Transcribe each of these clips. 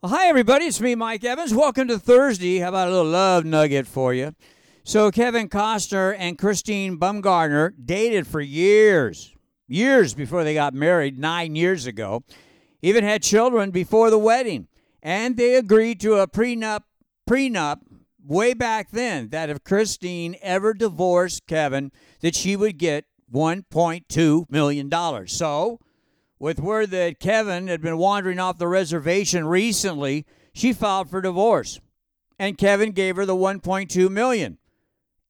Well, hi, everybody. It's me, Mike Evans. Welcome to Thursday. How about a little love nugget for you? So, Kevin Costner and Christine Baumgartner dated for years, years before they got married, nine years ago. Even had children before the wedding. And they agreed to a prenup, prenup way back then that if Christine ever divorced Kevin, that she would get $1.2 million. So, with word that Kevin had been wandering off the reservation recently, she filed for divorce. And Kevin gave her the 1.2 million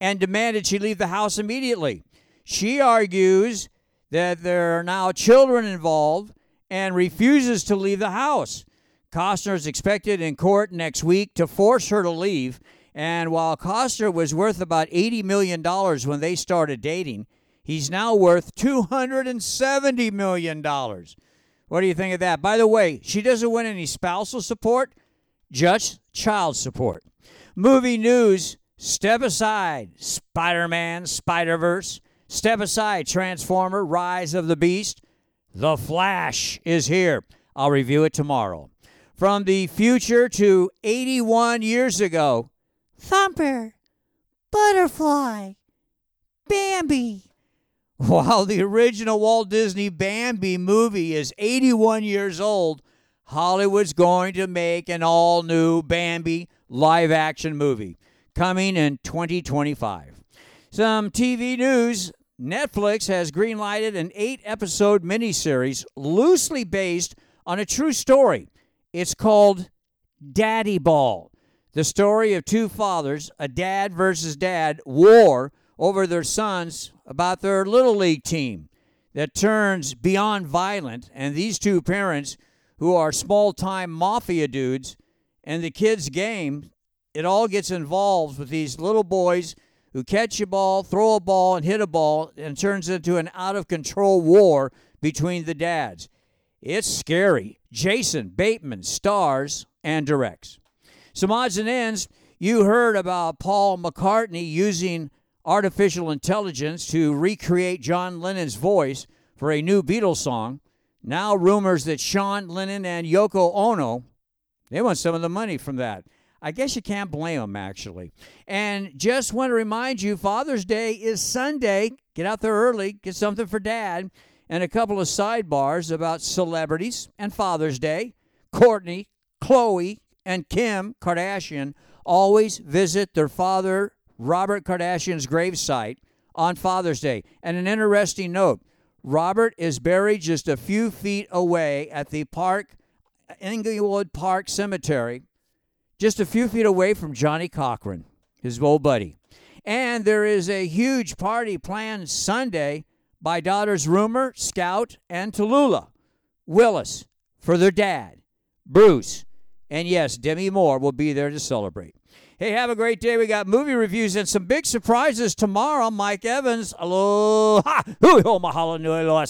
and demanded she leave the house immediately. She argues that there are now children involved and refuses to leave the house. Costner is expected in court next week to force her to leave. And while Costner was worth about $80 million when they started dating, He's now worth $270 million. What do you think of that? By the way, she doesn't win any spousal support, just child support. Movie news Step Aside, Spider Man, Spider Verse. Step Aside, Transformer, Rise of the Beast. The Flash is here. I'll review it tomorrow. From the future to 81 years ago Thumper, Butterfly, Bambi. While the original Walt Disney Bambi movie is 81 years old, Hollywood's going to make an all new Bambi live action movie coming in 2025. Some TV news Netflix has greenlighted an eight episode miniseries loosely based on a true story. It's called Daddy Ball, the story of two fathers, a dad versus dad war over their sons about their little league team that turns beyond violent. And these two parents, who are small time mafia dudes, and the kids' game, it all gets involved with these little boys who catch a ball, throw a ball, and hit a ball, and turns into an out of control war between the dads. It's scary. Jason Bateman stars and directs. Some odds and ends. You heard about Paul McCartney using artificial intelligence to recreate John Lennon's voice for a new Beatles song. Now rumors that Sean Lennon and Yoko Ono, they want some of the money from that. I guess you can't blame them, actually. And just want to remind you Father's Day is Sunday. Get out there early, get something for dad, and a couple of sidebars about celebrities and Father's Day. Kourtney, Khloe, and Kim Kardashian always visit their father Robert Kardashian's gravesite on Father's Day. And an interesting note Robert is buried just a few feet away at the park, Inglewood Park Cemetery, just a few feet away from Johnnie Cochran, his old buddy. And there is a huge party planned Sunday by daughters Rumor, Scout, and Tallulah Willis for their dad, Bruce. And yes, Demi Moore will be there to celebrate. Hey, have a great day. We got movie reviews and some big surprises tomorrow. Mike Evans. Aloha. Hui ho mahalo nui loa